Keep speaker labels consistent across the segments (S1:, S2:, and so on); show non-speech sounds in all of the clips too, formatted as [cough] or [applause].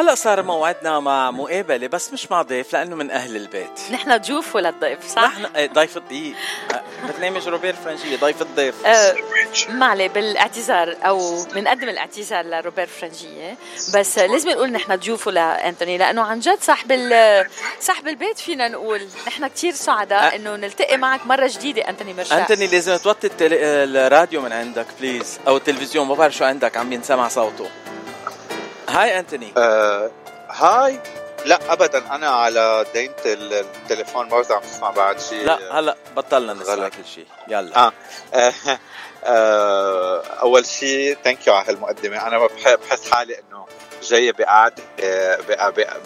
S1: هلا صار موعدنا مع مقابلة بس مش مع ضيف لأنه من أهل البيت.
S2: نحن ضيوف ولا الضيف صح؟
S1: نحن إيه، ضيف الضيف. برنامج روبير فرنجية ضيف الضيف.
S2: آه معلي بالاعتذار أو بنقدم الاعتذار لروبير فرنجية. بس لازم نقول نحن ضيوفه لانتوني لأنه عن جد صاحب صاحب البيت فينا نقول. نحن كثير سعداء إنه نلتقي معك مرة جديدة أنتوني مرشاق.
S1: أنتوني لازم توطي الراديو من عندك please أو التلفزيون ما بعرف شو عندك عم ينسمع صوته. hi أنتوني
S3: آه hi لا ابدا أنا على دينة التليفون ما عم تسمع بعد شيء
S1: لا هلا بطلنا نسمع كل شيء يلا
S3: آه. آه. [laughs] آه. أول شيء thank you على هالمقدمة أنا بحس حالي إنه جاي بقعده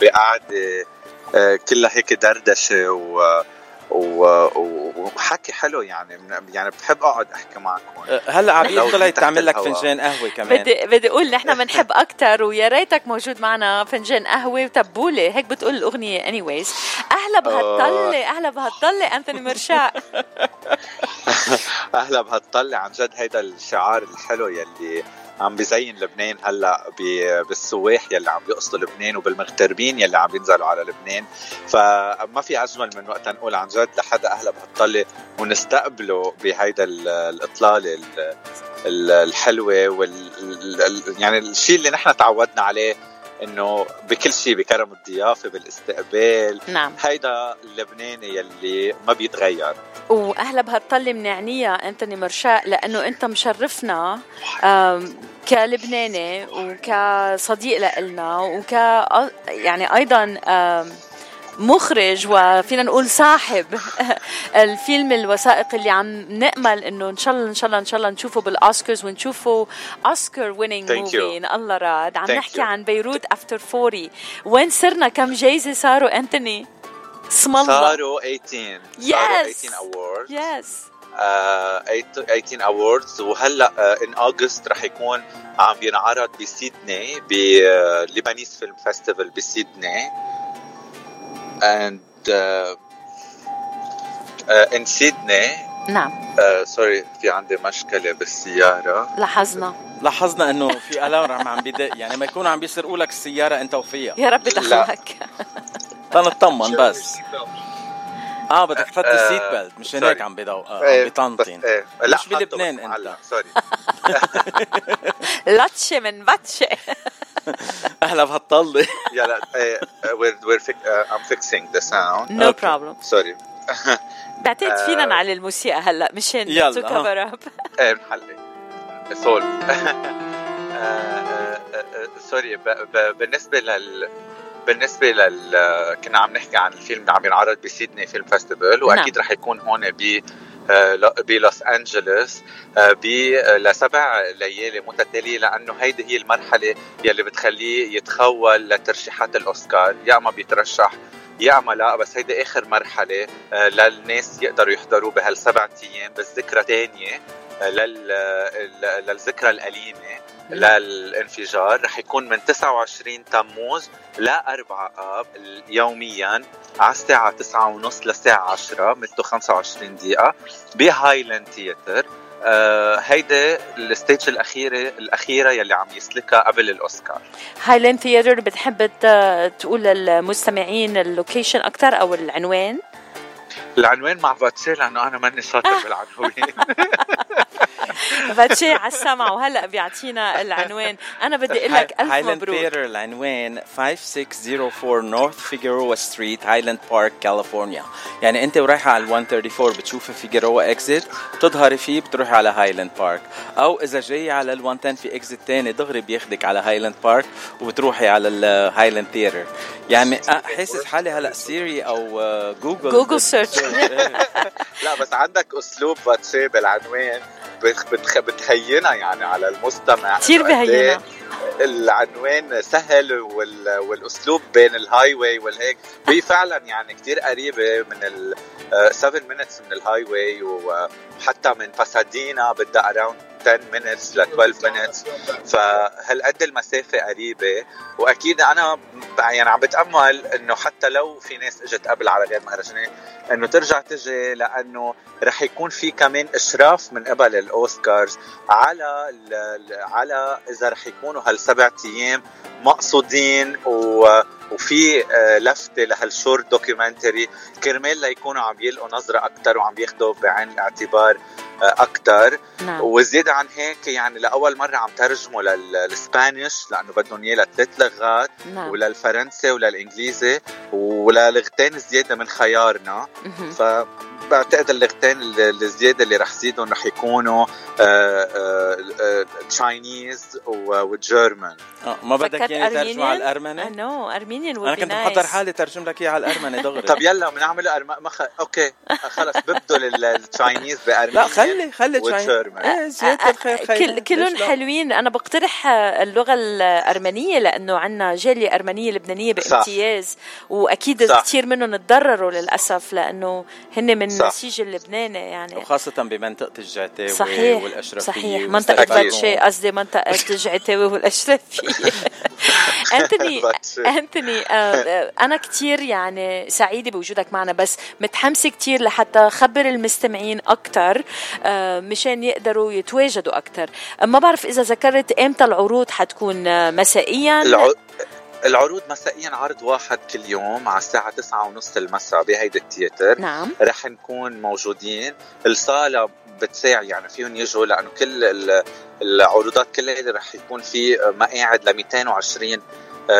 S3: بقعده آه، كلها هيك دردشة و وحكي حلو يعني يعني بحب أقعد أحكي معكم.
S1: أه، هلأ عبيد طلعت تعمل لك فنجان قهوة كمان.
S2: بدي بدي أقول نحن [laughs] بنحب أكثر ويا ريتك موجود معنا فنجان قهوة وتبولة. هيك بتقول الأغنية anyways أهلا بهالطلة أهلا بهالطلة أنتوني مرشاق. [laughs] [laughs]
S3: أهلا بهالطلة. عن جد هيدا الشعار الحلو يلي عم بزين لبنان هلأ بالسواح يلي عم بيقصدوا لبنان وبالمغتربين يلي عم ينزلوا على لبنان. فما في أجمل من وقت نقول عن جد لحدا أهلا بهالطلة ونستقبله بهيدا الإطلالة الحلوة وال يعني الشيء اللي نحن تعودنا عليه إنه بكل شيء بكرم الضيافه بالإستقبال.
S2: نعم.
S3: هيدا اللبناني يلي ما بيتغير.
S2: وأهلا بهالطلة بنعنيها أنتوني مرشاق لأنه أنت مشرفنا كلبناني وكصديق لنا وك يعني أيضا مخرج وفينا نقول صاحب [laughs] الفيلم الوثائقي اللي عم نأمل إنه إن شاء الله إن شاء الله إن شاء الله نشوفه بالأوسكارز ونشوفه Oscar winning movie إن الله راد.
S3: Thank you.
S2: عم نحكي عن بيروت after 40 وين صرنا؟ كم جايزة صاروا؟ أنتوني. اسم الله.
S3: صاروا 18 صاروا 18 award
S2: yes
S3: uh, 18 awards وهلأ in uh, August رح يكون عم ينعرض بسيدني ب Lebanese Film Festival بسيدني. And uh, uh, in Sydney
S2: نعم.
S3: sorry في عندي مشكلة بالسيارة.
S2: لاحظنا.
S1: لاحظنا إنه في alarm عم بدق يعني ما يكونوا عم بيسرقوا لك السيارة أنت وفيها.
S2: يا رب دخلك
S1: تنطمن بس. آه بدك تحط ال seat belt مشان هيك عم بيضو آه عم بيطنطن
S3: إيه.
S1: مش بلبنان أنت.
S3: سوري [laughs] [laughs]
S2: لطشة من بطشة. [laughs]
S1: أهلا بهالطله
S3: يلا [laughs] we're we're I'm fixing the sound.
S2: No problem.
S3: sorry [laughs]
S2: بعتقد فينا نعلي الموسيقى هلا مشان تو كفر اب
S3: إيه بنحلي solve sorry بالنسبة لل بالنسبة لل كنا عم نحكي عن الفيلم اللي عم ينعرض ب Sydney Film Festival وأكيد رح يكون هون ب بلوس أنجلوس لسبع ليالي متتالية لأنه هيدي هي المرحلة يلي بتخليه يتخول لترشيحات الأوسكار. يا اما بيترشح يا اما لا بس هيدي آخر مرحلة للناس يقدروا يحضروا بهالسبع أيام بس ذكرى ثانية للذكرى الأليمة. للانفجار. رح يكون من 29 تموز ل 4 آب يوميا على الساعة 9 ونص للساعة 10 مدته 25 دقيقة ب Highland Theatre آه هيدا ال stage الأخيرة الأخيرة يلي عم يسلكها قبل الأوسكار.
S2: Highland Theatre بتحب تقول للمستمعين ال location أكثر أو العنوان؟
S3: العنوان مع فاتشي لأنه أنا ماني شاطر [laughs] بالعنوان. [laughs]
S2: فاتشي على السمع وهلأ بيعطينا العنوان. أنا بدي أقول لك ألف
S1: Highland
S2: مبروك.
S1: Theatre العنوان 5604 North Figueroa Street Highland Park كاليفورنيا يعني أنت ورايحة على ال 134 بتشوفي Figueroa exit بتظهري فيه بتروحي على Highland Park أو إذا جاي على ال 110 في exit ثاني دغري بياخدك على Highland Park وبتروحي على ال Highland Theatre يعني حاسس حالي هلأ Siri أو Google
S2: Google search
S3: لا بس عندك أسلوب فاتشي بالعنوان بتخ... بتهينها يعني على المستمع.
S2: كثير بهينها.
S3: العنوان سهل وال... والأسلوب بين ال highway والهيك. هي فعلا يعني كثير قريبة من ال 7 minutes من ال highway وحتى من باسادينا بدها around 10 minutes ل 12 minutes. فهالقد المسافة قريبة؟ وأكيد أنا يعني عم بتأمل إنه حتى لو في ناس إجت قبل على غير مهرجانات إنه ترجع تجي لأنه رح يكون في كمان إشراف من قبل الأوسكارز على على إذا رح يكونوا هالسبع أيام مقصودين و وفي آه، لفتة لهال short documentary كرمال ليكونوا عم يلقوا نظرة أكثر وعم ياخذوا بعين الاعتبار آه، أكثر نعم. وزيادة عن هيك يعني لأول مرة عم ترجموا لل Spanish لأنه بدهم إياه لثلاث لغات نعم. وللفرنسي وللإنجليزي وللغتين زيادة من خيارنا ف بعتقد اللغتين الزيادة اللي رح زيدهم رح يكونوا Chinese و
S1: German آه ما بدك يعني ترجمة على الأرمني؟
S2: No Armenian
S1: أنا كنت محضر حالي ترجم لك اياه على الأرمني دغري. [laughs]
S3: طب يلا بنعمل أرم... مخ... OK خلص ببدل ال Chinese ب Armenian
S1: لا خلي خلي
S2: Chinese كل كلهم حلوين. أنا بقترح اللغة الأرمنية لأنه عندنا جالية أرمنية لبنانية بامتياز وأكيد كثير منهم تضرروا للأسف لأنه هن من النسيج اللبناني يعني.
S1: وخاصة بمنطقة الجعتاوي صحيح والأشرفية
S2: صحيح. منطقة باتشي قصدي منطقة [laughs] الجعتاوي والأشرفية. [laughs] أنتوني أنتوني آه، آه، أنا كثير يعني سعيدة بوجودك معنا بس متحمسة كثير لحتى خبر المستمعين أكثر آه، مشان يقدروا يتواجدوا أكثر ما بعرف إذا ذكرت إمتى العروض حتكون مسائيا؟
S3: الع... العروض مسائيا عرض واحد كل يوم على الساعة تسعة ونص المساء بهيدا التياتر.
S2: نعم.
S3: رح نكون موجودين. الصالة بتساع يعني فيهم يجوا لأنه كل العروضات كلها رح يكون في مقاعد ل 220 آه،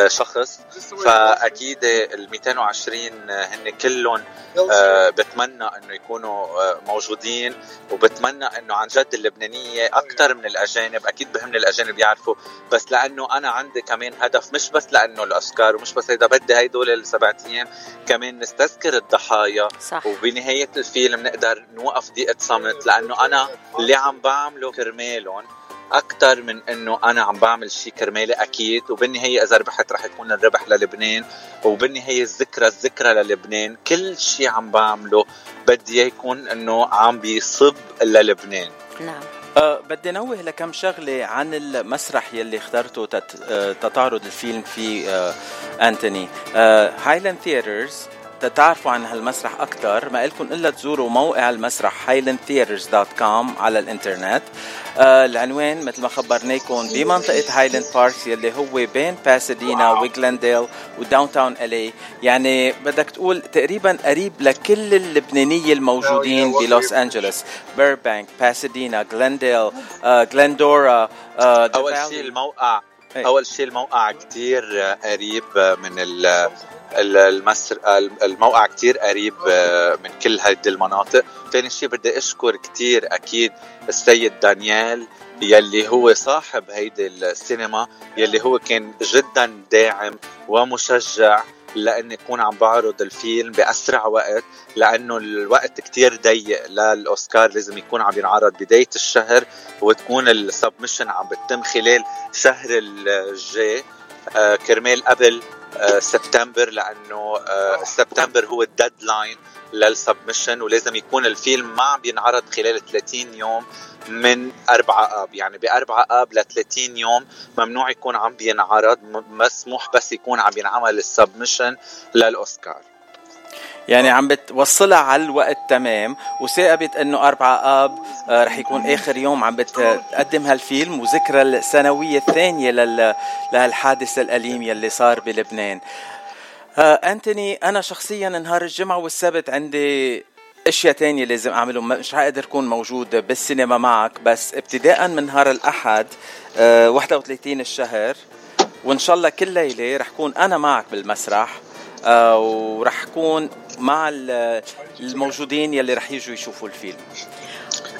S3: شخص. فأكيد ال 220 هن كلهم آه، بتمنى إنه يكونوا آه، موجودين وبتمنى إنه عن جد اللبنانية أكثر من الأجانب أكيد بهمني الأجانب يعرفوا. بس لأنه أنا عندي كمان هدف مش بس لأنه الأوسكار ومش بس هيدا بدي هيدول السبع أيام كمان نستذكر الضحايا.
S2: صح.
S3: وبنهاية الفيلم نقدر نوقف دقيقة صمت لأنه أنا اللي عم بعمله كرمالهم. أكثر من إنه أنا عم بعمل شيء كرمالي أكيد وبالنهاية إذا ربحت رح يكون الربح للبنان وبالنهاية الذكرى الذكرى للبنان. كل شيء عم بعمله بدي يكون إنه عم بيصب للبنان.
S2: نعم.
S1: أه بدي نوه لكم شغلة عن المسرح يلي اخترته تت... أه تتعرض الفيلم فيه أه أنتوني. Highland Theaters تتعرفوا عن هالمسرح أكثر ما لكم إلا تزوروا موقع المسرح highlandtheaters.com على الإنترنت. آه العنوان مثل ما خبرناكم بمنطقة هايلاند بارك يلي هو بين باسادينا وجلنديل و downtown الي يعني بدك تقول تقريبا قريب لكل اللبنانية الموجودين بلوس أنجلوس. بيربانك باسادينا جلنديل آه جلندورا
S3: آه أول شيء الموقع إيه. أول شيء الموقع كتير قريب من ال المسر الموقع كتير قريب من كل هيدي المناطق ثاني شيء بدي أشكر كتير أكيد السيد دانيال يلي هو صاحب هيدي السينما يلي هو كان جدا داعم ومشجع لاني اكون عم بعرض الفيلم بأسرع وقت لأنه الوقت كتير ضيق للأوسكار لازم يكون عم ينعرض بداية الشهر وتكون ال submission عم بتتم خلال شهر الجاي آه كرمال قبل سبتمبر لأنه آه، سبتمبر هو ال deadline لل submission ولازم يكون الفيلم ما عم بينعرض خلال 30 يوم من 4 آب. يعني ب 4 آب ل 30 يوم ممنوع يكون عم بينعرض مسموح بس يكون عم ينعمل ال submission للأوسكار.
S1: يعني عم بتوصلها على الوقت تمام وثاقبت إنه 4 آب آه، رح يكون آخر يوم عم بتقدم هالفيلم وذكرى السنوية الثانية لهالحادث الاليم يلي صار بلبنان. آه أنتوني أنا شخصيا نهار الجمعة والسبت عندي أشياء تانية لازم أعملهم. مش حقدر أكون موجود بالسينما معك بس ابتداء من نهار الأحد آه 31 الشهر وإن شاء الله كل ليلة رح كون أنا معك بالمسرح. آه ورح كون مع الموجودين يلي رح يجوا يشوفوا الفيلم.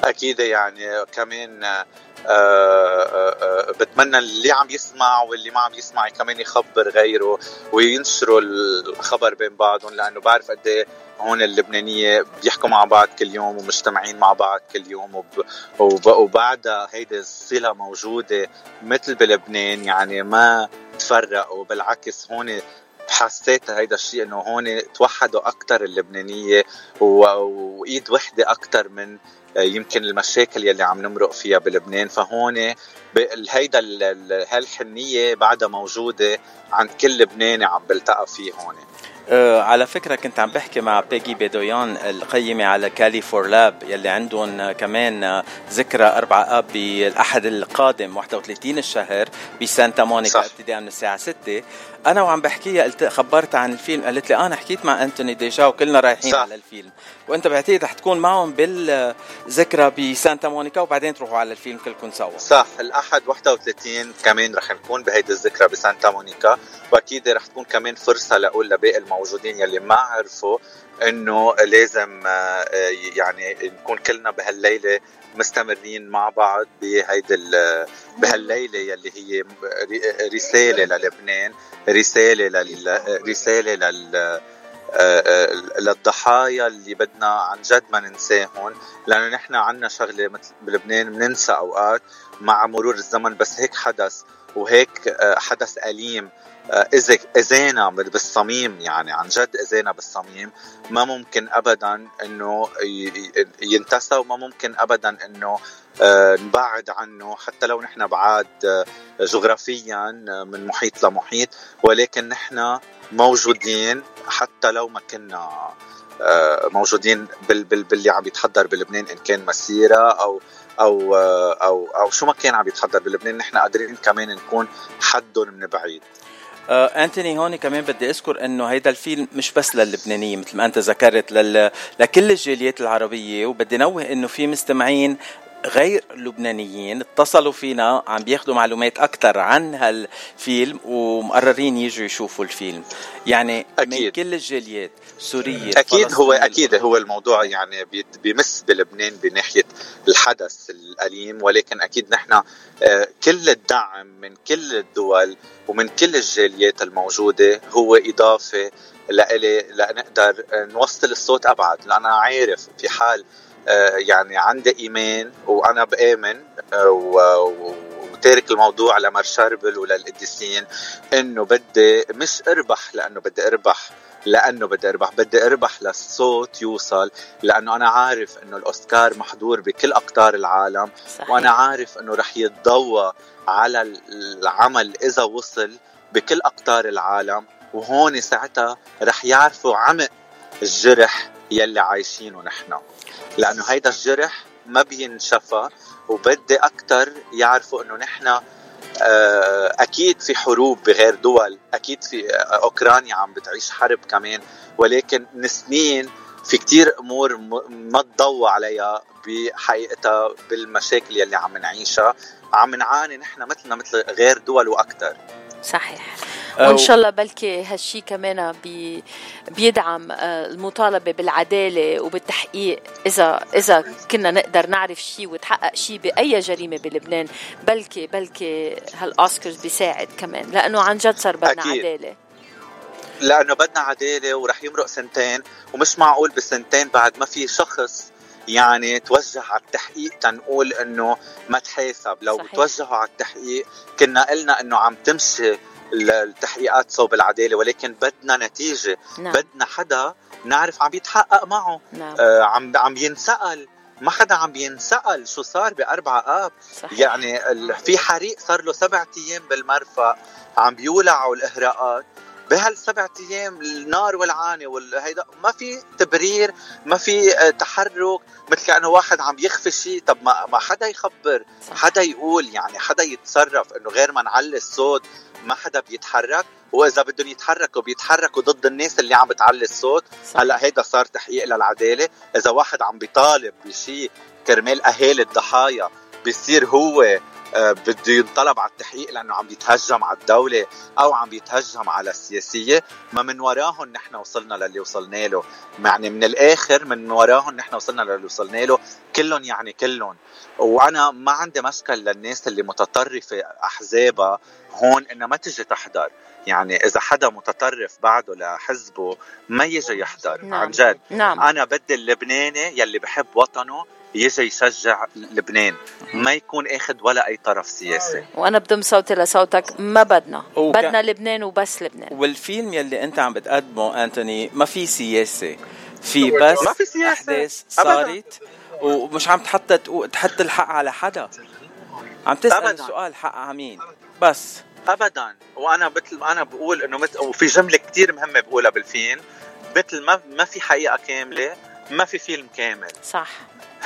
S3: أكيد يعني كمان آه، آه، آه، بتمنى اللي عم يسمع واللي ما عم يسمع كمان يخبر غيره وينشروا الخبر بين بعضهم لأنه بعرف قد إيه هون اللبنانية بيحكوا مع بعض كل يوم ومجتمعين مع بعض كل يوم وب... وب... وبعدها هيدي الصلة موجودة مثل بلبنان يعني ما تفرقوا بالعكس هون حسيت هيدا الشيء إنه هون توحدوا أكثر اللبنانية وإيد وحدة أكثر من يمكن المشاكل يلي عم نمرق فيها بلبنان. فهون هيدا هالحنية بعدها موجودة عند كل لبناني عم بلتقى فيه هون.
S1: أه على فكرة كنت عم بحكي مع بيجي بيدويان القيمة على كالي فور لاب يلي عندهم كمان ذكرى 4 آب بالأحد القادم 31 الشهر بسانتا مونيكا ابتداء من الساعة 6 أنا وعم بحكيها قلت خبرت عن الفيلم قالت لي أنا حكيت مع أنتوني déjà وكلنا رايحين صح. على الفيلم وأنت بعتقد رح تكون معهم بالذكرى بسانتا مونيكا وبعدين تروحوا على الفيلم كلكم سوا
S3: صح الأحد 31 كمان رح نكون بهيدي الذكرى بسانتا مونيكا وأكيد رح تكون كمان فرصة لأقول لباقي الموجودين يلي ما عرفوا إنه لازم آه، يعني نكون كلنا بهالليلة مستمرين مع بعض بهيدي بهالليلة يلي هي رسالة للبنان رسالة لل رسالة لل للضحايا اللي بدنا عن جد ما ننساهم لأنه نحن عنا شغلة مثل بلبنان بننسى أوقات مع مرور الزمن بس هيك حدث وهيك حدث أليم اذانا بالصميم يعني عن جد اذانا بالصميم ما ممكن ابدا إنه ينتسى وما ممكن ابدا إنه آه، نبعد عنه حتى لو نحن بعاد آه، جغرافيا آه، من محيط لمحيط ولكن نحن موجودين حتى لو ما كنا موجودين بال بال باللي عم يتحضر بلبنان إن كان مسيرة أو أو أو أو شو ما كان عم يتحضر بلبنان نحن قادرين كمان نكون حدهم من بعيد.
S1: آه أنتوني هون كمان بدي أذكر إنه هيدا الفيلم مش بس للبنانيين مثل ما أنت ذكرت لل... لكل الجاليات العربية. وبدي نوه إنه في مستمعين غير لبنانيين اتصلوا فينا عم بياخذوا معلومات أكثر عن هالفيلم ومقررين يجوا يشوفوا الفيلم يعني أكيد. من كل الجاليات سورية
S3: أكيد هو أكيد هو الموضوع يعني بيمس بلبنان بناحية الحدث الأليم ولكن أكيد نحن آه، كل الدعم من كل الدول ومن كل الجاليات الموجودة هو إضافة لإلي لنقدر نوصل الصوت أبعد لأنا عارف في حال آه، يعني عندي ايمان وأنا بآمن آه، وتارك الموضوع لمر شربل وللقديسين إنه بدي مش أربح لأنه بدي أربح لأنه بدي أربح بدي أربح للصوت يوصل لأنه أنا عارف إنه الأوسكار محضور بكل أقطار العالم صحيح. وأنا عارف إنه رح يتضوى على العمل إذا وصل بكل أقطار العالم وهون ساعتها رح يعرفوا عمق الجرح يلي عايشينه نحن لأنه هيدا الجرح ما بينشفى وبدي أكثر يعرفوا إنه نحن آه، أكيد في حروب بغير دول أكيد في آه، أوكرانيا عم بتعيش حرب كمان ولكن سنين في كتير أمور ما تضوى عليها بحقيقتها بالمشاكل يلي عم نعيشها. عم نعاني نحن مثلنا مثل غير دول وأكثر
S2: صحيح. وإن شاء الله بلكي هالشي كمان بي بيدعم آه، المطالبة بالعدالة وبالتحقيق. إذا إذا كنا نقدر نعرف شيء وتحقق شيء بأي جريمة بلبنان بلكي بلكي هالأوسكارز بيساعد كمان. لأنه عن جد صار بدنا أكيد. عدالة.
S3: لأنه بدنا عدالة ورح يمرق سنتين ومش معقول بسنتين بعد ما في شخص يعني توجه على التحقيق تنقول إنه ما تحاسب لو صحيح. توجهوا على التحقيق كنا قلنا إنه عم تمشي التحقيقات صوب العدالة ولكن بدنا نتيجة نعم. بدنا حدا نعرف عم يتحقق معه نعم. آه عم عم ينسأل ما حدا عم ينسأل شو صار بأربعة آب صحيح. يعني في حريق صار له سبعة أيام بالمرفأ عم بيولعوا الإهراءات بهالسبع أيام النار والعانه والهيدا ما في تبرير ما في آه، تحرك مثل كأنه واحد عم يخفي شيء. طب ما ما حدا يخبر. حدا يقول يعني حدا يتصرف إنه غير ما نعلي الصوت ما حدا بيتحرك. واذا بدهم يتحركوا بيتحركوا ضد الناس اللي عم بتعلي الصوت. هلأ هيدا صار تحقيق للعدالة. إذا واحد عم بيطالب بشيء كرمال أهالي الضحايا بيصير هو آه، بده ينطلب على التحقيق لأنه عم بيتهجم على الدولة أو عم بيتهجم على السياسية ما من وراهم نحن وصلنا للي وصلنا له يعني من الآخر من وراهم نحن وصلنا للي وصلنا له كلهم يعني كلهم وأنا ما عندي مشكل للناس اللي متطرفة أحزابها هون إنها ما تجي تحضر يعني إذا حدا متطرف بعده لحزبه ما يجي يحضر نعم. عن جد نعم. أنا بدي اللبناني يلي بحب وطنه يجي يشجع لبنان. ما يكون أخذ ولا أي طرف سياسي.
S2: وأنا بضم صوتي لصوتك. ما بدنا. وك... بدنا لبنان وبس لبنان.
S1: والفيلم يلي أنت عم بتقدمه أنتوني ما في سياسة. في بس ما في سياسة. أحداث صارت ومش عم تحط تحط الحق على حدا. عم تسأل أبداً. السؤال حق على مين؟ بس.
S3: ابدا. وأنا مثل أنا بقول إنه مثل وفي جملة كثير مهمة بقولها بالفيلم. مثل ما ما في حقيقة كاملة ما في فيلم كامل.
S2: صح.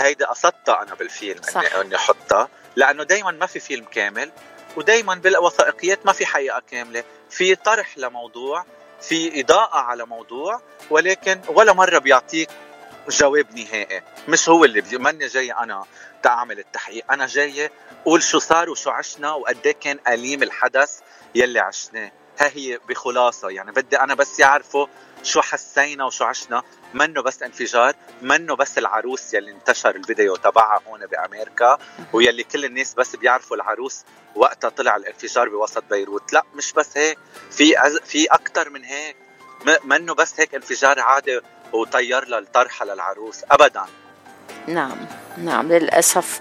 S3: هيدي قصدتها أنا بالفيلم صح. إني اني احطها لأنه دائما ما في فيلم كامل ودائما بالوثائقيات ما في حقيقة كاملة. في طرح لموضوع في إضاءة على موضوع ولكن ولا مرة بيعطيك جواب نهائي. مش هو اللي ماني جاي أنا تعمل التحقيق. أنا جاي قول شو صار وشو عشنا وقد إيه كان أليم الحدث يلي عشناه. ها هي بخلاصة يعني بدي أنا بس يعرفوا شو حسينا وشو عشنا؟ منه بس انفجار منه بس العروس يلي انتشر الفيديو تبعها هون بأمريكا ويلي كل الناس بس بيعرفوا العروس وقتها طلع الانفجار بوسط بيروت. لا مش بس هيك. في أز... في أكثر من هيك. منه بس هيك انفجار عادي وطير لها الطرحة للعروس. ابدا.
S2: نعم. نعم للأسف.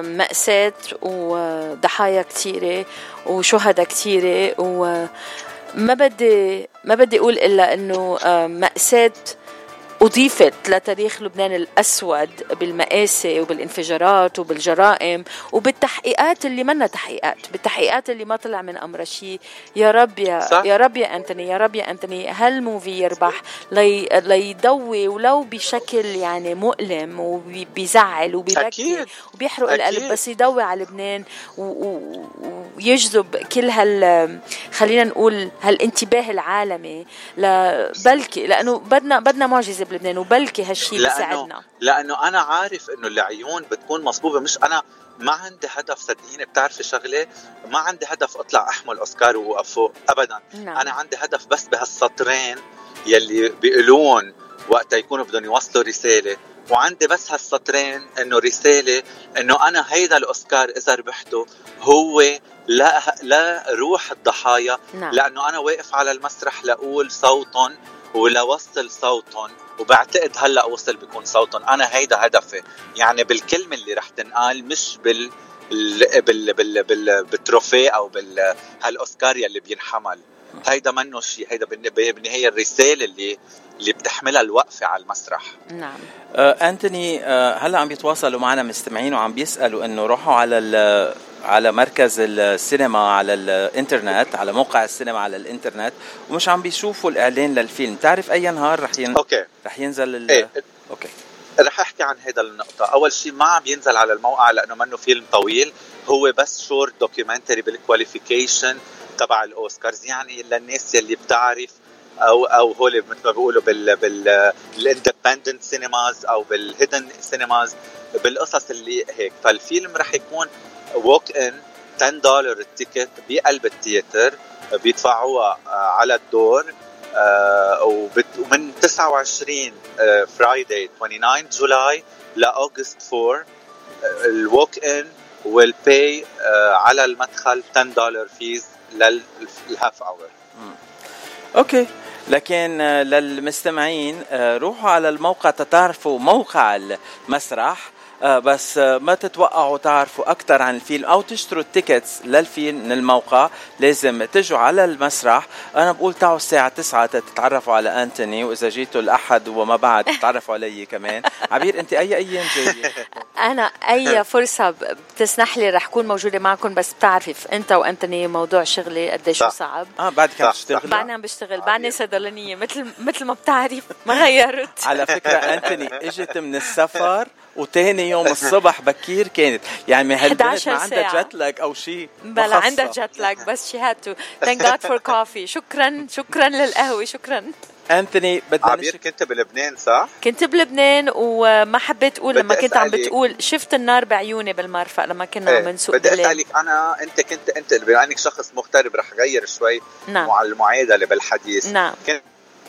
S2: مأساة وضحايا كثيرة وشهداء كثيرة وما بدي ما بدي أقول إلا إنه مأساة أضيفت لتاريخ لبنان الأسود بالمآسي وبالانفجارات وبالجرائم وبالتحقيقات اللي منا تحقيقات بالتحقيقات اللي ما طلع من أمر شيء يا رب يا صح. يا رب يا أنتوني يا رب يا أنتوني هالموفي يربح لي ليضوي ولو بشكل يعني مؤلم وبيزعل وبيبكي وبيحرق أكيد. القلب بس يضوي على لبنان ويجذب كل هال خلينا نقول هالانتباه العالمي لبلكي لأنه بدنا بدنا معجزة بلبنان وبلكي هالشيء بيساعدنا
S3: لأنه أنا عارف إنه العيون بتكون مصبوبة مش أنا ما عندي هدف صدقيني بتعرفي شغلة ما عندي هدف أطلع أحمل أوسكار ووقف فوق ابدا نعم. أنا عندي هدف بس بهالسطرين يلي بيقولون وقتها يكونوا بدهم يوصلوا رسالة وعندي بس هالسطرين إنه رسالة إنه أنا هيدا الأوسكار إذا ربحته هو لا لا روح الضحايا نعم. لأنه أنا واقف على المسرح لأقول صوتهم ولوصل صوتهم وبعتقد هلأ وصل بيكون صوتهم. أنا هيدا هدفي. يعني بالكلمة اللي رح تنقال مش بال بال بال بال بال trophée أو بال هالأوسكار يلي بينحمل. هيدا منه شيء. هيدا بالنهايه الرسالة اللي اللي بتحملها الوقفة على المسرح.
S2: نعم.
S1: آه أنتوني آه هلأ عم بيتواصلوا معنا مستمعين وعم بيسألوا إنه روحوا على على مركز السينما على الانترنت على موقع السينما على الانترنت ومش عم بيشوفوا الإعلان للفيلم. تعرف أي نهار رح ين...
S3: OK.
S1: رح ينزل ال...
S3: إيه.
S1: OK.
S3: رح أحكي عن هذا النقطة، أول شيء ما عم ينزل على الموقع لأنه منه فيلم طويل، هو بس short documentary بال qualification تبع الأوسكارز، يعني للناس يلي بتعرف أو أو هول مثل ما بيقولوا بال بال بال independent cinemas أو بال hidden cinemas بالقصص اللي هيك. فالفيلم رح يكون walk-in 10 دولار ال ticket بقلب التياتر بيدفعوها آه، على الدور آه، ومن 29 Friday 29 July ل August 4 ال walk-in وال buy على المدخل 10 دولار fees لل half
S1: hour OK. لكن آه، للمستمعين روحوا على الموقع تتعرفوا موقع المسرح آه، بس آه، ما تتوقعوا تعرفوا أكثر عن الفيلم أو تشتروا ال tickets للفيلم من الموقع. لازم تجوا على المسرح. أنا بقول تعوا الساعة 9 تتعرفوا على أنتوني وإذا جيتوا الأحد وما بعد تتعرفوا علي كمان. عبير أنت أي أيام جاية؟ [laughs]
S2: أنا أي فرصة بتسنح لي رح أكون موجودة معكم بس بتعرفي أنت وأنتوني موضوع شغلي قديش صعب.
S1: آه بعد كم تشتغل
S2: بعدني عم بشتغل. بعدني صيدلانية مثل مثل ما بتعرف ما غيرت.
S1: على فكرة أنتوني [laughs] إجت من السفر. وتاني يوم الصبح بكير كانت. يعني ما هالبنت ما عندها jet lag أو شيء.
S2: بلا عندها jet lag بس شي had to thank God for coffee شكرا شكرا للقهوة شكرا.
S1: انثوني بدنا
S3: عبير كنت بلبنان صح؟
S2: كنت بلبنان وما حبيت أقول لما كنت عم بتقول شفت النار بعيوني بالمرفق لما كنا عم نسوق
S3: بدي أسألك أنا أنت كنت أنت بما إنك شخص مغترب رح غير شوي نعم. مع المعادله بالحديث.
S2: نعم.
S3: كنت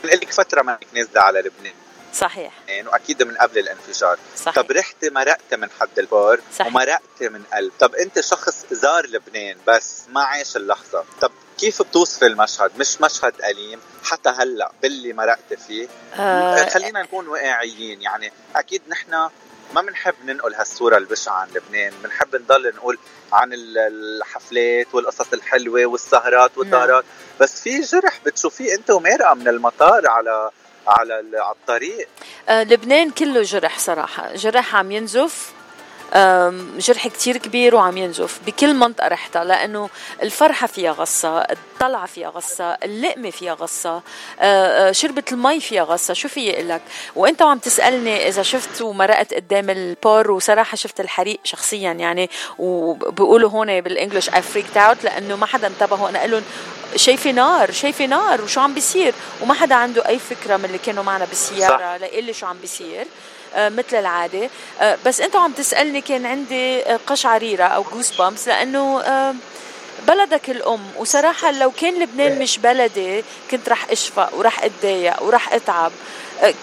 S3: لك فترة ما نازلة على لبنان.
S2: صحيح.
S3: يعني واكيد من قبل الانفجار.
S2: صحيح.
S3: طب رحتي مرقتي من حد البور؟
S2: صحيح.
S3: ومرقتي من قلب. طب أنت شخص زار لبنان بس ما عاش اللحظة. طب كيف بتوصفي المشهد؟ مش مشهد أليم حتى هلأ باللي مرقت فيه. آه خلينا نكون واقعيين. يعني أكيد نحن ما بنحب ننقل هالصورة البشعة عن لبنان. بنحب نضل نقول عن الحفلات والقصص الحلوة والسهرات والدارات نعم. بس في جرح بتشوفيه أنت ومارقه من المطار على على الطريق؟
S2: آه لبنان كله جرح صراحة. جرح عم ينزف. جرح كتير كبير وعم ينزف بكل منطقة رحتها لأنه الفرحة فيها غصة الطلعة فيها غصة اللقمة فيها غصة شربة المي فيها غصة. شو في لك وأنت وعم تسألني إذا شفت ومرقت قدام البار وصراحة شفت الحريق شخصيا يعني وبقولوا هون بالإنجلش I freaked out لأنه ما حدا انتبهوا أنا لهم شايفة نار شايفة نار وشو عم بيصير؟ وما حدا عنده أي فكرة من اللي كانوا معنا بالسيارة ليقول لي شو عم بيصير. مثل العادة. آه، بس انت عم تسألني كان عندي آه، قشعريرة أو جوس بامس لأنه بلدك الأم. وصراحة لو كان لبنان مش بلدي كنت رح أشفق ورح أتضايق ورح أتعب.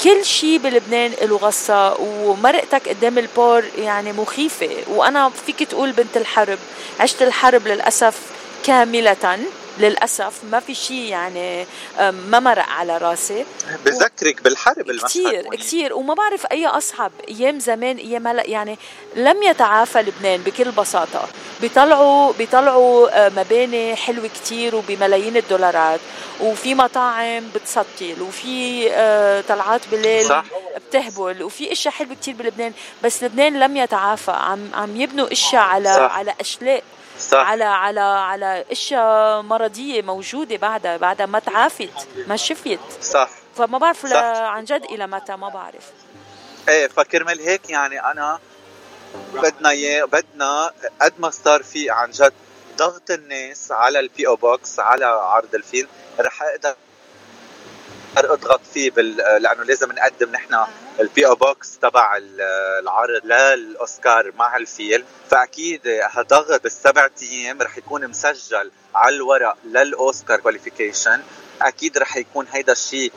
S2: كل شيء بلبنان له غصة ومرقتك قدام البور يعني مخيفة. وأنا فيك تقول بنت الحرب عشت الحرب للأسف كاملة. للأسف ما في شيء يعني ما مرق على راسي.
S3: بذكرك بالحرب
S2: كثير كثير وما بعرف أي أصعب أيام زمان أيام هلا يعني لم يتعافى لبنان بكل بساطة. بيطلعوا بيطلعوا آه، مباني حلوة كثير وبملايين الدولارات وفي مطاعم بتسطل وفي آه، طلعات بالليل صح. بتهبل وفي أشياء حلوة كثير بلبنان. بس لبنان لم يتعافى عم عم يبنوا أشياء على صح. على أشلاء. صح. على على على إشياء مرضية موجودة بعدها بعدها ما تعافت ما شفيت
S3: صح
S2: فما بعرف صح. عن جد إلى متى ما بعرف
S3: إيه فكرمال هيك يعني أنا بدنا إياه بدنا قد ما صار في عن جد ضغط الناس على ال B.O. box على عرض الفيلم رح أقدر أضغط فيه بال... لأنه لازم نقدم نحن ال B.O. box تبع العرض للاوسكار مع الفيلم فأكيد هضغط بالسبع أيام رح يكون مسجل على الورق لل Oscar qualification أكيد رح يكون هيدا الشيء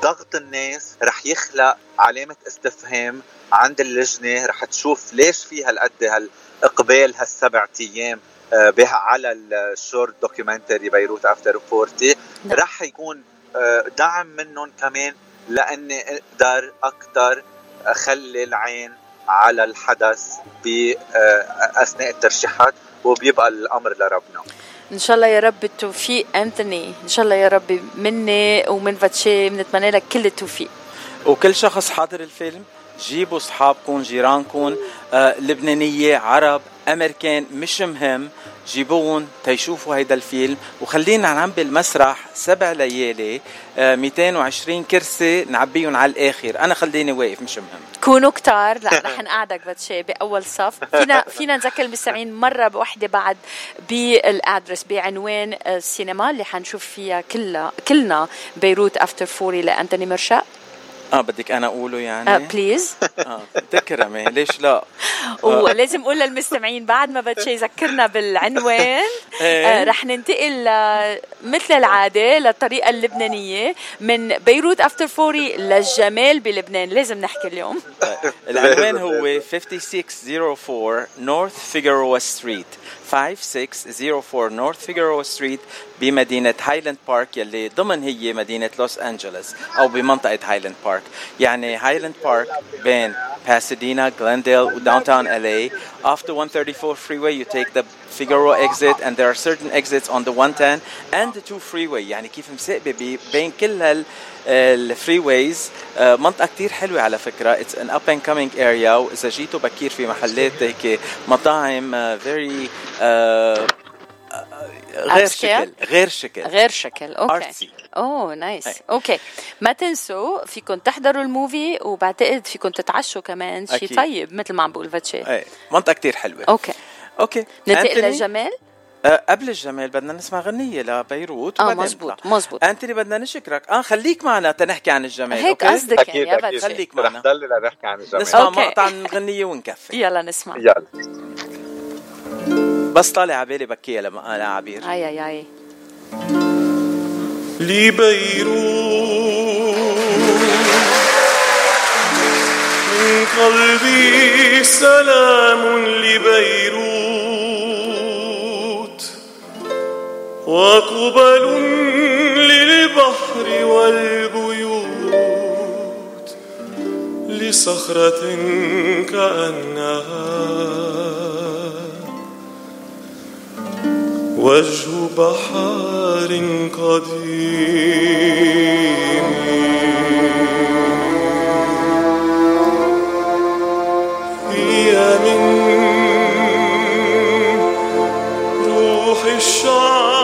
S3: ضغط الناس رح يخلق علامة استفهام عند اللجنة. رح تشوف ليش في هالقد هالإقبال هالسبع أيام آه، على ال short documentary Beirut After 40 رح يكون آه، دعم منهم كمان لأني أقدر أكثر أخلي العين على الحدث باثناء الترشيحات وبيبقى الأمر لربنا.
S2: إن شاء الله يا رب التوفيق أنتوني. إن شاء الله يا رب مني ومن فاتشي بنتمنى لك كل التوفيق.
S1: وكل شخص حاضر الفيلم جيبوا أصحابكم جيرانكم آه لبنانية عرب أمريكان مش مهم جيبوهم تيشوفوا هيدا الفيلم. وخلينا نعبي بالمسرح سبع ليالي 220 آه، كرسي نعبيهم على الآخر. أنا خليني واقف مش مهم.
S2: كونوا كتار. لا [laughs] رح نقعدك باتشي بأول صف. فينا فينا نذكر المستمعين مرة بوحدة بعد بال address بعنوان السينما اللي حنشوف فيها كلها كلنا Beirut After Forty لأنتوني مرشق
S1: آه بدك أنا أقوله يعني؟
S2: آه please
S1: آه تكرمي ليش لا؟ [laughs]
S2: ولازم أقول للمستمعين بعد ما بدشي يذكرنا بالعنوان [laughs] إيه. آه رح ننتقل مثل العادة للطريقة اللبنانية من Beirut After Forty للجمال بلبنان لازم نحكي اليوم
S1: طيب، العنوان هو 5604 North Figueroa Street 5604 North Figueroa Street بمدينة هايلاند بارك يلي ضمن هي مدينة لوس أنجلوس أو بمنطقة هايلاند بارك يعني هايلاند بارك بين Pasadena, Glendale, downtown LA. After 134 freeway, you take the Figueroa exit, and there are certain exits on the 110 and the 2 freeway. يعني كيف مسقبة بين كل هال ال freeways منطقة كتير حلوة على فكرة. It's an up and coming area. وإذا جيتوا بكير في محلات هيك مطاعم very uh, غير شكل غير شكل.
S2: غير شكل. okay oh nice okay ما تنسوا فيكم تحضروا ال movie وبعتقد فيكم تتعشوا كمان شيء طيب مثل ما عم بقول فاتشي.
S1: منطقة كثير حلوة.
S2: okay
S1: okay.
S2: ننتقل للجمال
S1: أه قبل الجمال بدنا نسمع غنية لبيروت
S2: آه مزبوط مزبوط
S1: أنتوني بدنا نشكرك. آه خليك معنا تنحكي عن الجمال
S2: هيك قصدك يعني
S3: يا بدر
S1: خليك معنا.
S3: رح ضل نحكي عن الجمال.
S1: نسمع okay. مقطع من الغنية ونكفي. [laughs]
S2: يلا نسمع.
S3: يلا.
S1: بس طالع على بالي بكيها لما أنا عبير.
S2: أي أي أي.
S4: لبيروت. من قلبي سلام لبيروت وقبل للبحر والبيوت لصخرة كأنها وجه بحار قديم. من روح الشعب.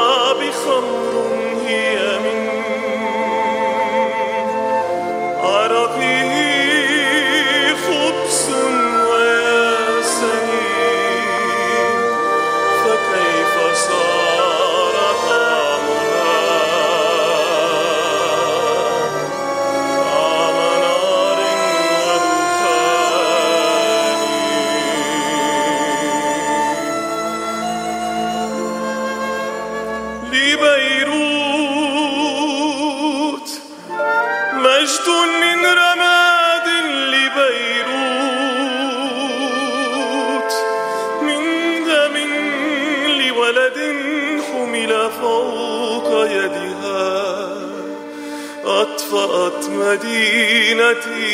S4: مدينتي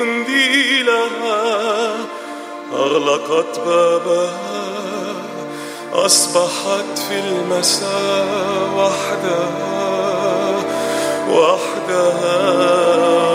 S4: قنديلها أغلقت بابها أصبحت في المساء وحدها وحدها.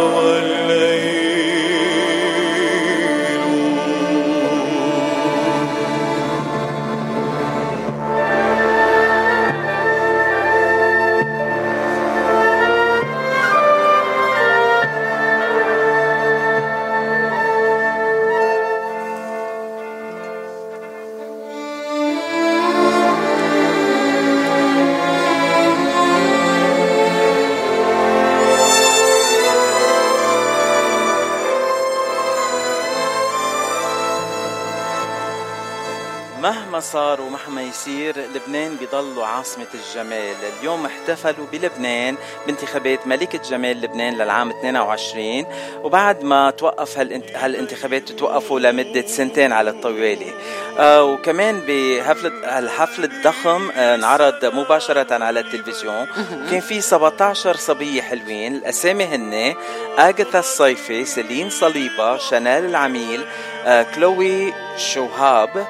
S1: مهما صار ومهما يصير لبنان بيضلوا عاصمة الجمال. اليوم احتفلوا بلبنان بانتخابات ملكة جمال لبنان للعام 22 وبعد ما توقف هالانتخابات توقفوا لمدة سنتين على الطوالي آه وكمان بحفلة الحفل الضخم آه انعرض مباشرة على التلفزيون. كان في 17 صبية حلوين الأسامي هن آغاثا الصيفي سيلين صليبة شانال العميل آه كلوي شوهاب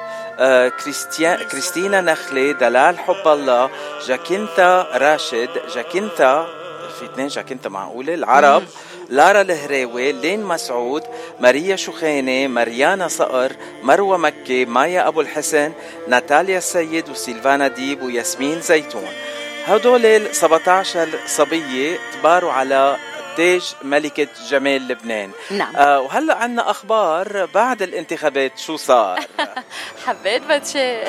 S1: كريستينا نخلي دلال حب الله جاكينتا راشد جاكينتا في اثنين جاكينتا معقولة العرب لارا الهراوي لين مسعود ماريا شخانة مريانا صقر مروة مكي مايا أبو الحسن ناتاليا السيد وسيلفانا ديب وياسمين زيتون. هدول ال 17 صبية تباروا على تاج ملكة جمال لبنان.
S2: نعم.
S1: آه وهلأ عنا أخبار بعد الانتخابات شو صار؟ [laughs]
S2: حبيت بتشي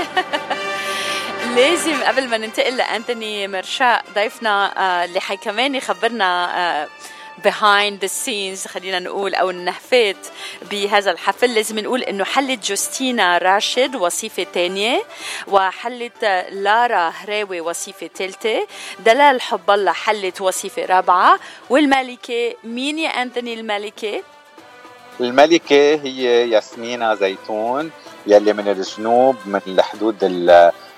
S2: [laughs] لازم قبل ما ننتقل لأنتوني مرشاء ضيفنا آه اللي حي كمان يخبرنا آه behind the scenes خلينا نقول أو النهفات بهذا الحفل. لازم نقول إنه حلت جوستينا راشد وصيفة ثانية وحلت لارا هراوي وصيفة ثالثه دلال حب الله حلت وصيفة رابعة والملكة مين يا أنتوني الملكة.
S3: الملكة هي ياسمينة زيتون يلي من الجنوب من الحدود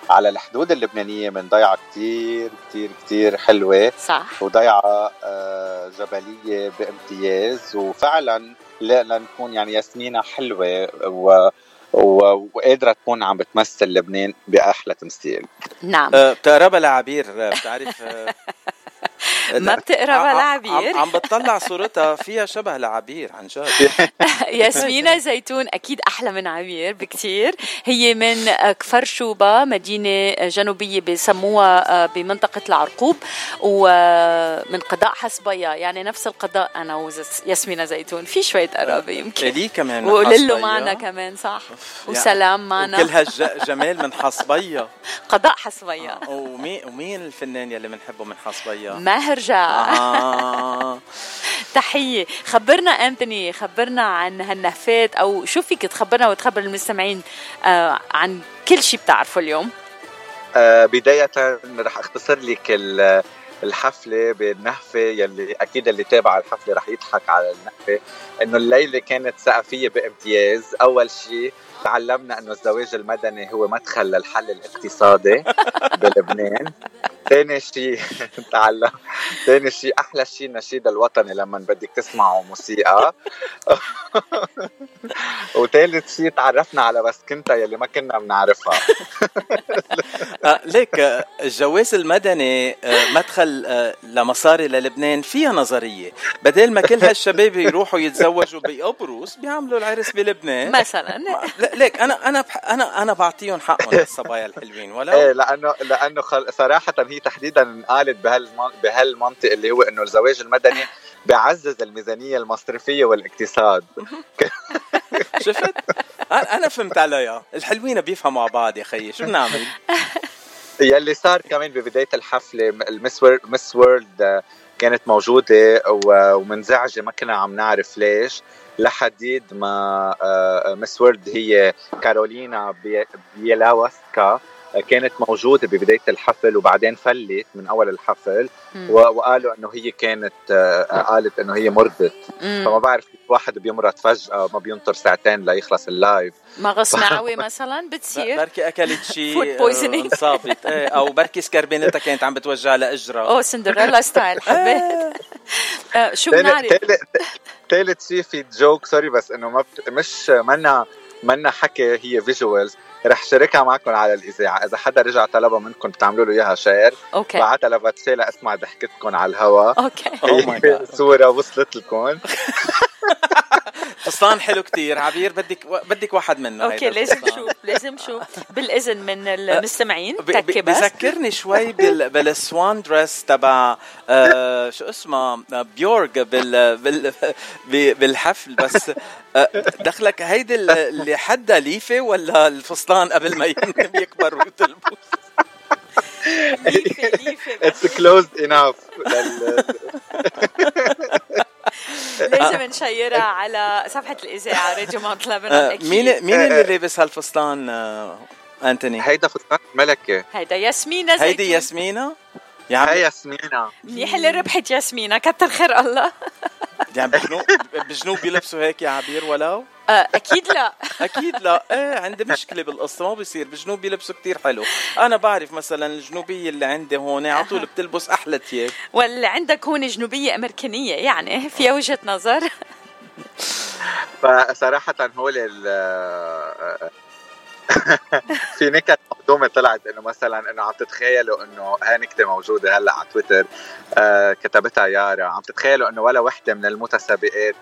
S3: على الحدود اللبنانية من ضيعة كتير كتير كتير حلوة.
S2: صح.
S3: وضيعة آه، جبلية بامتياز. وفعلا لنكون يعني ياسمينة حلوة و وقادرة تكون عم بتمثل لبنان بأحلى تمثيل.
S2: نعم.
S1: أه بتقربها لعبير بتعرف أه. [laughs]
S2: ما بتقرأ لعبير
S1: عم بتطلع صورتها فيها شبه لعبير عن جد. [laughs]
S2: ياسمينة زيتون أكيد أحلى من عبير بكتير. هي من كفر شوبا مدينة جنوبية بسموها آه، بمنطقة العرقوب ومن قضاء حسبيا يعني نفس القضاء أنا وياسمينة زيتون. في شوية قرابة يمكن.
S1: لي كمان
S2: وللو معنا كمان صح؟ وسلام معنا.
S1: كل هالجمال من حصبيا [laughs]
S2: قضاء حصبيا
S1: ومين ومين الفنان يلي بنحبه من حصبيا
S2: ماهر جا آه. [laughs] تحية. خبرنا أنتوني خبرنا عن هالنهفات أو شو فيك تخبرنا وتخبر المستمعين آه عن كل شيء بتعرفه اليوم؟
S3: آه بداية رح أختصر لك الحفلة بالنهفة يلي أكيد اللي تابع الحفلة رح يضحك على النهفة إنه الليلة كانت سقفية بامتياز. أول شيء تعلمنا إنه الزواج المدني هو مدخل للحل الاقتصادي [laughs] بلبنان. ثاني شيء [laughs] تعلم ثاني شيء أحلى شيء النشيد الوطني لما بدك تسمعوا موسيقى. [laughs] [laughs] وثالث شيء تعرفنا على بسكنتا يلي ما كنا بنعرفها. [laughs]
S1: آه، ليك آه، الجواز المدني آه، مدخل لمصاري للبنان فيها نظرية. بدل ما كل هالشباب يروحوا يتزوجوا بقبرص بيعملوا العرس بلبنان.
S2: مثلا.
S1: ليك أنا أنا أنا أنا بعطيهم حقهم [laughs] الصبايا الحلوين ولا؟
S3: إيه لأنه لأنه صراحة هي تحديدا قالت بهالمنطق اللي هو إنه الزواج المدني بيعزز الميزانية المصرفية والاقتصاد. [laughs]
S1: شفت؟ أنا فهمت عليها الحلوين بيفهموا بعض يا خيي شو بنعمل؟ [laughs]
S3: يلي صار كمان ببداية الحفلة المس مس وورلد كانت موجودة ومنزعجه ما كنا عم نعرف ليش لحديد ما Miss World هي كارولينا بيلاوسكا كانت موجودة ببداية الحفل وبعدين فلت من أول الحفل. وقالوا إنه هي كانت قالت إنه هي مرضت. فما بعرف واحد بيمرض فجأة ما بينطر ساعتين ليخلص ال live.
S2: مغص معوي مثلا؟ بتصير.
S1: بركي أكلت شيء [laughs] انصابت إيه أو بركي سكربينتها كانت عم بتوجع لإجرها.
S2: أوه سندريلا style [laughs] حبيت. آه، شو بنعرف؟
S3: ثالث شيء في joke sorry بس إنه ما بت... مش منا منا حكي هي visuals رح شاركها معكم على الإذاعة. إذا حدا رجع طلبها منكم بتعملوا له إياها share.
S2: okay.
S3: بعتها لفاتشي لأسمع ضحكتكم على الهواء okay. Oh [laughs] صورة وصلت لكم. [laughs]
S1: فستان حلو كتير. عبير بدك بدك واحد منه
S2: okay لازم نشوف لازم نشوف. بالإذن من المستمعين تكي
S1: بس. بذكرني شوي بال بالسوان دريس تبع آه شو اسمه؟ بيورغ بال بال بالحفل. بس آه دخلك هيدي اللي حدا ليفة ولا الفستان قبل ما يكبر وتلبس
S2: ليفة ليفة
S3: اتس كلوزد انف
S2: لازم نشيرها على صفحة الإذاعة راديو مونت لبنان
S1: أكيد. مين مين اللي لابس هالفستان أنتوني؟
S3: هيدا فستان ملكة
S2: هيدا ياسمينة
S1: هيدي ياسمينة؟
S3: يا هي ياسمينة.
S2: منيح اللي ربحت ياسمينة كتر خير الله. [laughs] [laughs]
S1: يعني بجنوب بجنوب بيلبسوا هيك يا عبير ولو؟
S2: آه، أكيد لا. [laughs]
S1: أكيد لا. إيه عندي مشكلة بالقصة ما بصير بجنوب بيلبسوا كتير حلو. أنا بعرف مثلا الجنوبية اللي عندي هون على طول بتلبس أحلى ثياب
S2: واللي عندك هون جنوبية أمريكانية يعني فيها وجهة نظر. [laughs]
S3: فصراحة هول [laughs] في نكت مقدومة طلعت إنه مثلا إنه عم تتخيلوا إنه هاي نكتة موجودة هلأ على تويتر آه كتبتها يارا عم تتخيلوا إنه ولا وحدة من المتسابقات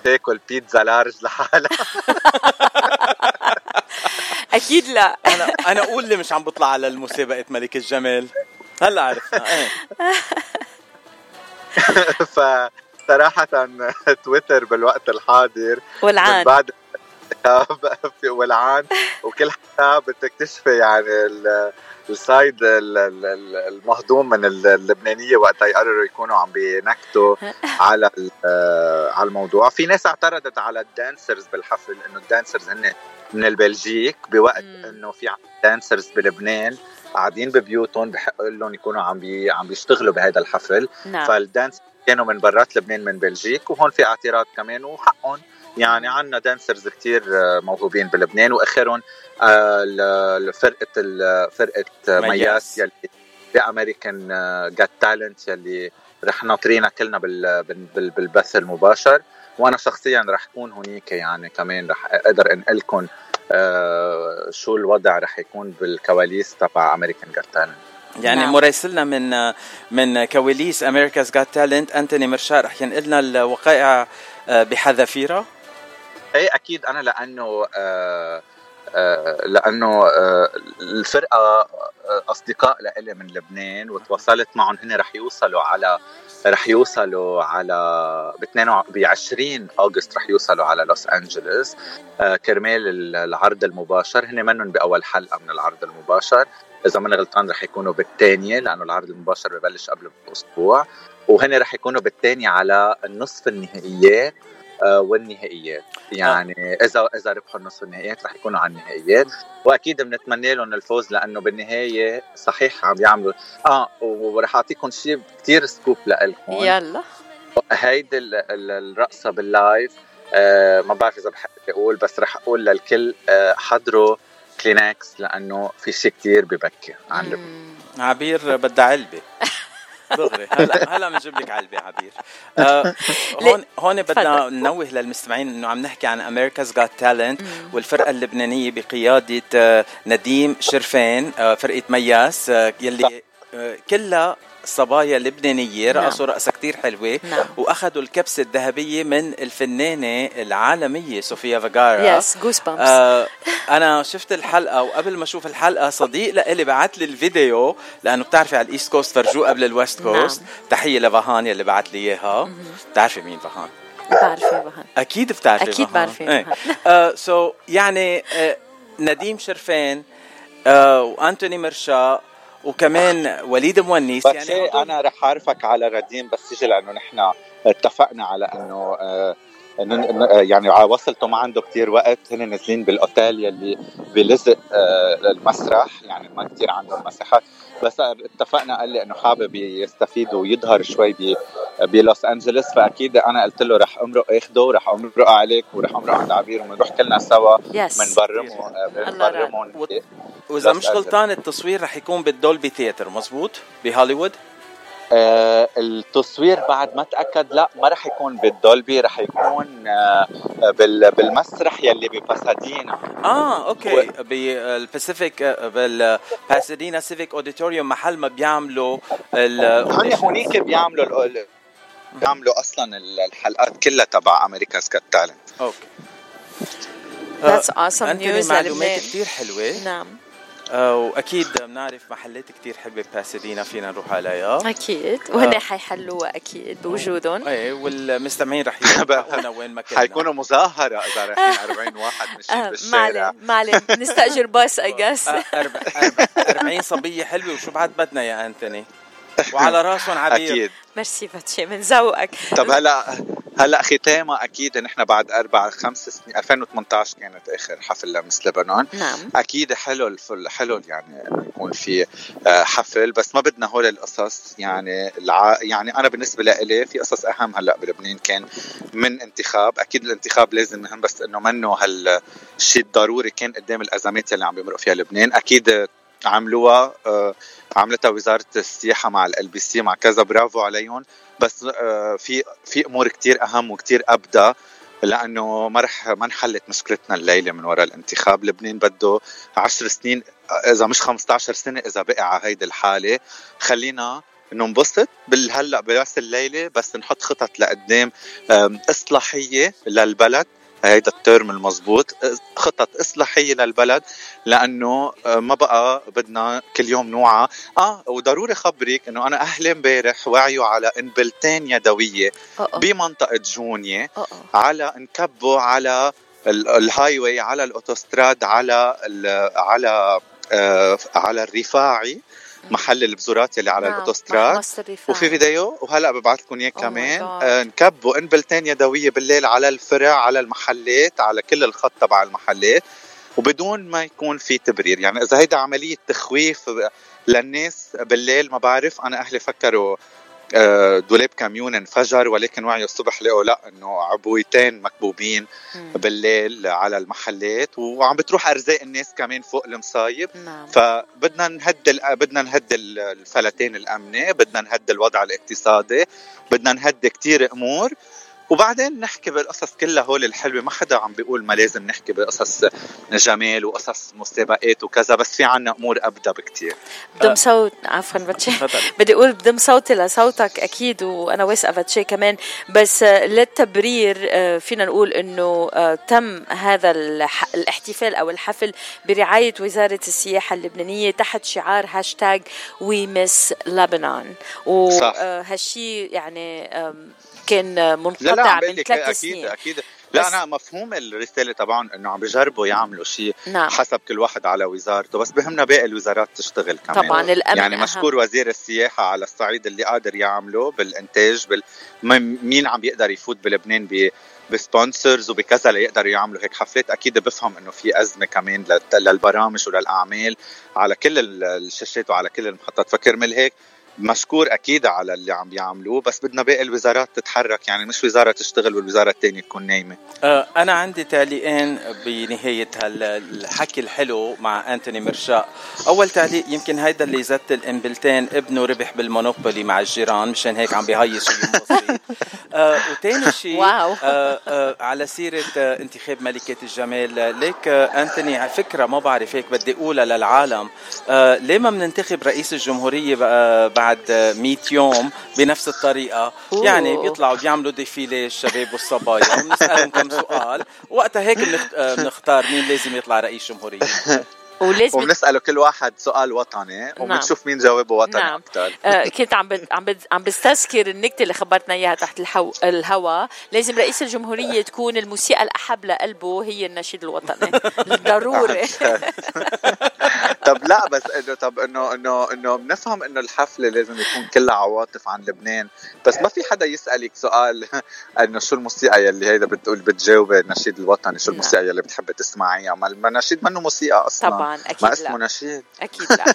S3: بتاكل بيتزا لارج لحالها؟ [laughs]
S2: أكيد لا.
S1: أنا أنا أقول اللي مش عم بطلع على المسابقة ملك الجمال. هلأ عرفنا إيه. [laughs]
S3: فصراحة تويتر بالوقت الحاضر
S2: ولعان.
S3: بعد [laughs] ولعان وكل حساب بتكتشفي يعني ال side المهضوم من اللبنانية وقتها يقرروا يكونوا عم بينكتوا [laughs] على على الموضوع. في ناس اعترضت على ال dancers بالحفل إنه ال dancers هن من البلجيك بوقت إنه في dancers بلبنان قاعدين ببيوتهم بحق لهم يكونوا عم بي عم بيشتغلوا بهذا الحفل.
S2: نعم.
S3: فال dancers كانوا من برات لبنان من بلجيك وهون في اعتراض كمان وحقهم يعني عندنا dancers كتير آه، موهوبين بلبنان. وآخرهم آه، فرقة فرقة مياس يلي ب America's Got Talent يلي رح ناطرينا كلنا بالبث المباشر. وأنا شخصيا رح أكون هنيك يعني كمان رح أقدر أنقلكم آه، شو الوضع رح يكون بالكواليس تبع America's Got Talent
S1: يعني نعم. مراسلنا من من كواليس America's Got Talent أنتوني مرشاد رح ينقلنا الوقائع بحذافيرها.
S3: اي أكيد أنا لأنه آه آه لأنه آه الفرقة أصدقاء لإلي من لبنان وتواصلت معهم هن رح يوصلوا على رح يوصلوا على ب 20 أغسطس رح يوصلوا على لوس أنجلوس. كرمال العرض المباشر هن منهم بأول حلقة من العرض المباشر. إذا ماني غلطان رح يكونوا بالثانية لأنه العرض المباشر ببلش قبل بأسبوع. وهن رح يكونوا بالثانية على النصف النهائيات والنهائيات. يعني اذا إذا ربحوا النصف النهائيات رح يكونوا على النهائيات. وأكيد بنتمنى لهم الفوز لأنه بالنهاية صحيح عم يعملوا. آه ورح أعطيكم شيء كثير scoop لكم
S2: يلا.
S3: هيدي الرقصة بال live آه ما بعرف إذا بحق أقول بس رح أقول للكل آه حضروا كلينكس لأنه في شيء كثير ببكي عن
S1: عبير بدها علبه [laughs] دغري. هلا [laughs] هلا بنجيب لك علبة عبير. آه [laughs] هون هون بدنا ننوه للمستمعين إنه عم نحكي عن America's Got Talent والفرقة اللبنانية بقيادة آه نديم شرفان آه فرقة مياس آه يلي كلها صبايا لبنانية نعم. رقصوا رقصة كتير حلوة
S2: نعم.
S1: وأخذوا الكبسة الذهبية من الفنانة العالمية صوفيا فيرغارا
S2: yes جوز
S1: آه أنا شفت الحلقة وقبل ما أشوف الحلقة صديق لإلي بعت لي الفيديو لأنه بتعرفي على ال East Coast فرجوه قبل ال West Coast. نعم. تحية لفهان يلي بعت لي إياها. بتعرفي مين فهان؟
S2: بعرفي فهان.
S1: أكيد بتعرفي
S2: أكيد بعرفي
S1: إيه. so so [laughs] يعني uh, نديم شرفان وأنتوني مرشا وكمان وليد مونيس
S3: يعني أنا رح أعرفك على رديم بس يجي لأنه نحن اتفقنا على إنه آه يعني وصلته ما عنده كتير وقت. هن نازلين بالأوتيل يلي بلزق المسرح. يعني ما كتير عندهم مساحات. بس اتفقنا قال لي إنه حابب يستفيد ويظهر شوي بلوس أنجلوس. فأكيد أنا قلت له رح أمرق إخده ورح امرق عليك ورح امرق عند عبير وبنروح كلنا سوا
S2: من
S3: برمهم
S1: بنبرمهم وإذا مش غلطان التصوير رح يكون بال Dolby Theatre. مزبوط بهوليوود؟
S3: آه التصوير بعد ما تأكد لا ما رح يكون بال Dolby رح يكون آه بالمسرح يلي بباسادينا
S1: آه okay. و... بالباسيفيك بال Pasadena Civic Auditorium محل ما بيعملوا
S3: هن هونيك بيعملوا بيعملوا أصلا الحلقات كلها تبع America's Got Talent
S1: Okay.
S2: That's awesome news.
S1: معلومات كثير حلوة؟
S2: نعم.
S1: آه، واكيد بنعرف محلات كتير حلوة بباسادينا فينا نروح عليها
S2: أكيد. وهن آه. حيحلوها أكيد بوجودهم.
S1: إيه والمستمعين رح يروحونا [laughs] وين ما كنا.
S3: حيكونوا مظاهره إذا رايحين [laughs] 40 واحد ماشيين آه بالشارع
S2: ما عليه نستأجر باص I guess
S1: 40 صبية حلوة وشو بعد بدنا يا أنتوني؟ وعلى [laughs] راسهم عبير.
S3: أكيد.
S2: ميرسي فاتشي من ذوقك.
S3: طب هلا هلا ختامها أكيد نحن بعد أربع خمس سنين 2018 كانت آخر حفل لمس لبنان.
S2: نعم.
S3: أكيد حلو الفل حلو يعني يكون في آه، حفل بس ما بدنا هول القصص يعني الع... يعني أنا بالنسبة لإلي في قصص أهم هلأ بلبنان كان من انتخاب. أكيد الانتخاب لازم مهم بس إنه منه هالشيء الضروري كان قدام الأزمات اللي عم بيمرق فيها لبنان. أكيد عملوها آه، عملتها وزارة السياحة مع ال بي سي مع كذا برافو عليهم. بس آه، في في أمور كتير أهم وكتير أبدى لأنه ما رح ما انحلت مشكلتنا الليلة من وراء الانتخاب. لبنان بده 10 سنين إذا مش 15 سنة إذا بقي على هيدي الحالة. خلينا ننبسط بالهلا براس الليلة بس نحط خطط لقدام إصلاحية للبلد. هيدا ال term المضبوط خطط إصلاحية للبلد لأنه آه، ما بقى بدنا كل يوم نوعى. آه وضروري خبرك إنه أنا أهلي امبارح وعيوا على قنبلتين يدويه بمنطقة جونية على انكبوا على ال highway على الأوتوستراد على على آه على الرفاعي. محل البزورات اللي على نعم. الأوتوستراد. وفي فيديو وهلأ ببعث لكم إياه oh كمان. آه نكبوا قنبلتين يدوية بالليل على الفرع على المحلات على كل الخط تبع المحلات. وبدون ما يكون في تبرير. يعني إذا هيدا عملية تخويف للناس بالليل ما بعرف أنا أهلي فكروا دولاب كاميون انفجر ولكن وعيوا الصبح لقوا لا إنه عبويتين مكبوبين بالليل على المحلات وعم بتروح أرزاق الناس كمان فوق المصايب.
S2: نعم.
S3: فبدنا نهد بدنا نهد الفلتين الامني بدنا نهد الوضع الاقتصادي بدنا نهد كتير أمور. وبعدين نحكي بالقصص كلها هول الحلوة. ما حدا عم بيقول ما لازم نحكي بقصص جمال وقصص مسابقات وكذا بس في عنا أمور أبدى بكتير.
S2: بضم صوت. عفوا Patsy [laughs] بدي أقول بضم صوتي لصوتك أكيد وأنا واثقة Patsy كمان. بس للتبرير آه، فينا نقول إنه آه، تم هذا الاحتفال أو الحفل برعاية وزارة السياحة اللبنانية تحت شعار hashtag we miss لبنان وهالشيء يعني كان منقطع من ثلاث
S3: سنين. أكيد. لا أنا مفهوم الرسالة طبعا إنه عم بيجربوا يعملوا شيء
S2: نعم.
S3: حسب كل واحد على وزارته. بس بهمنا باقي الوزارات تشتغل كمان.
S2: طبعا الأمن
S3: يعني مشكور أهم. وزير السياحة على الصعيد اللي قادر يعمله بالإنتاج بال... مين عم بيقدر يفوت بلبنان ب بسبونسرز وبكذا ليقدروا يعملوا هيك حفلات. أكيد بفهم إنه في أزمة كمان للبرامج وللأعمال على كل الشاشات وعلى كل المحطات. فكرمال هيك مشكور أكيد على اللي عم يعملوه بس بدنا باقي الوزارات تتحرك يعني مش وزارة تشتغل والوزارة الثانية تكون نايمة.
S1: أه أنا عندي تعليقين بنهاية هالحكي الحلو مع أنتوني مرشاء أول تعليق يمكن هيدا اللي زت الإنبلتين ابنه ربح بالمونوبولي مع الجيران مشان هيك عم بيهيص وينبسط أه وثاني شيء [laughs]
S2: واو.
S1: أه أه على سيرة أه انتخاب ملكة الجمال. ليك أه أنتوني فكرة ما بعرف هيك بدي أقولها للعالم. أه ليه ما بننتخب رئيس الجمهورية بعد بعد 100 يوم بنفس الطريقة. أوه. يعني بيطلعوا بيعملوا ديفيلي الشباب والصبايا وبنسألهم كم سؤال. وقتها هيك بنختار مين لازم يطلع رئيس جمهورية. [laughs]
S2: ولازم
S3: وبنسأله كل واحد سؤال وطني نعم. وبنشوف مين جاوبه وطني نعم. أكثر
S2: آه كنت عم بد... عم بد... عم بستذكر النكتة اللي خبرتنا إياها تحت الحو... الهواء لازم رئيس الجمهورية تكون الموسيقى الأحب لقلبه هي النشيد الوطني. [laughs] ضروري [laughs]
S3: طب لا بس انه طب انه انه إنه بنفهم إنه الحفلة لازم يكون كلها عواطف عن لبنان. بس ما في حدا يسألك سؤال [laughs] إنه شو الموسيقى يلي هيدا بتقول بتجاوبي النشيد الوطني؟ شو الموسيقى يلي بتحبي تسمعيها؟ ما النشيد منه موسيقى أصلا.
S2: طبعا أكيد
S3: ما اسمه
S2: لا.
S3: نشيد.
S2: أكيد لا. [laughs]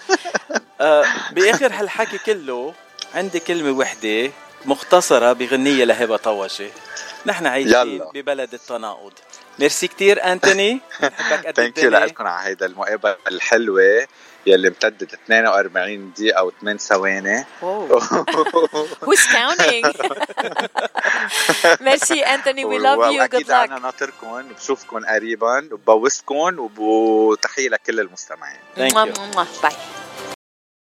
S1: آه، بآخر هالحكي كله عندي كلمة وحدة مختصرة بغنية لهبة طوشة. نحن عايشين
S3: يلا.
S1: ببلد التناقض. ميرسي كتير أنتوني بحبك قد
S3: thank
S1: you
S3: لكم على هيدا المقابله الحلوة يلي امتدت 42 دقيقة و8 ثواني
S2: Who's counting? [laughs] Merci, Anthony. We love you. Good
S3: واكيد
S2: أنا.
S3: ناطركم بشوفكم قريبا وبوسكم وتحية لكل المستمعين
S1: Thank you.
S2: Bye.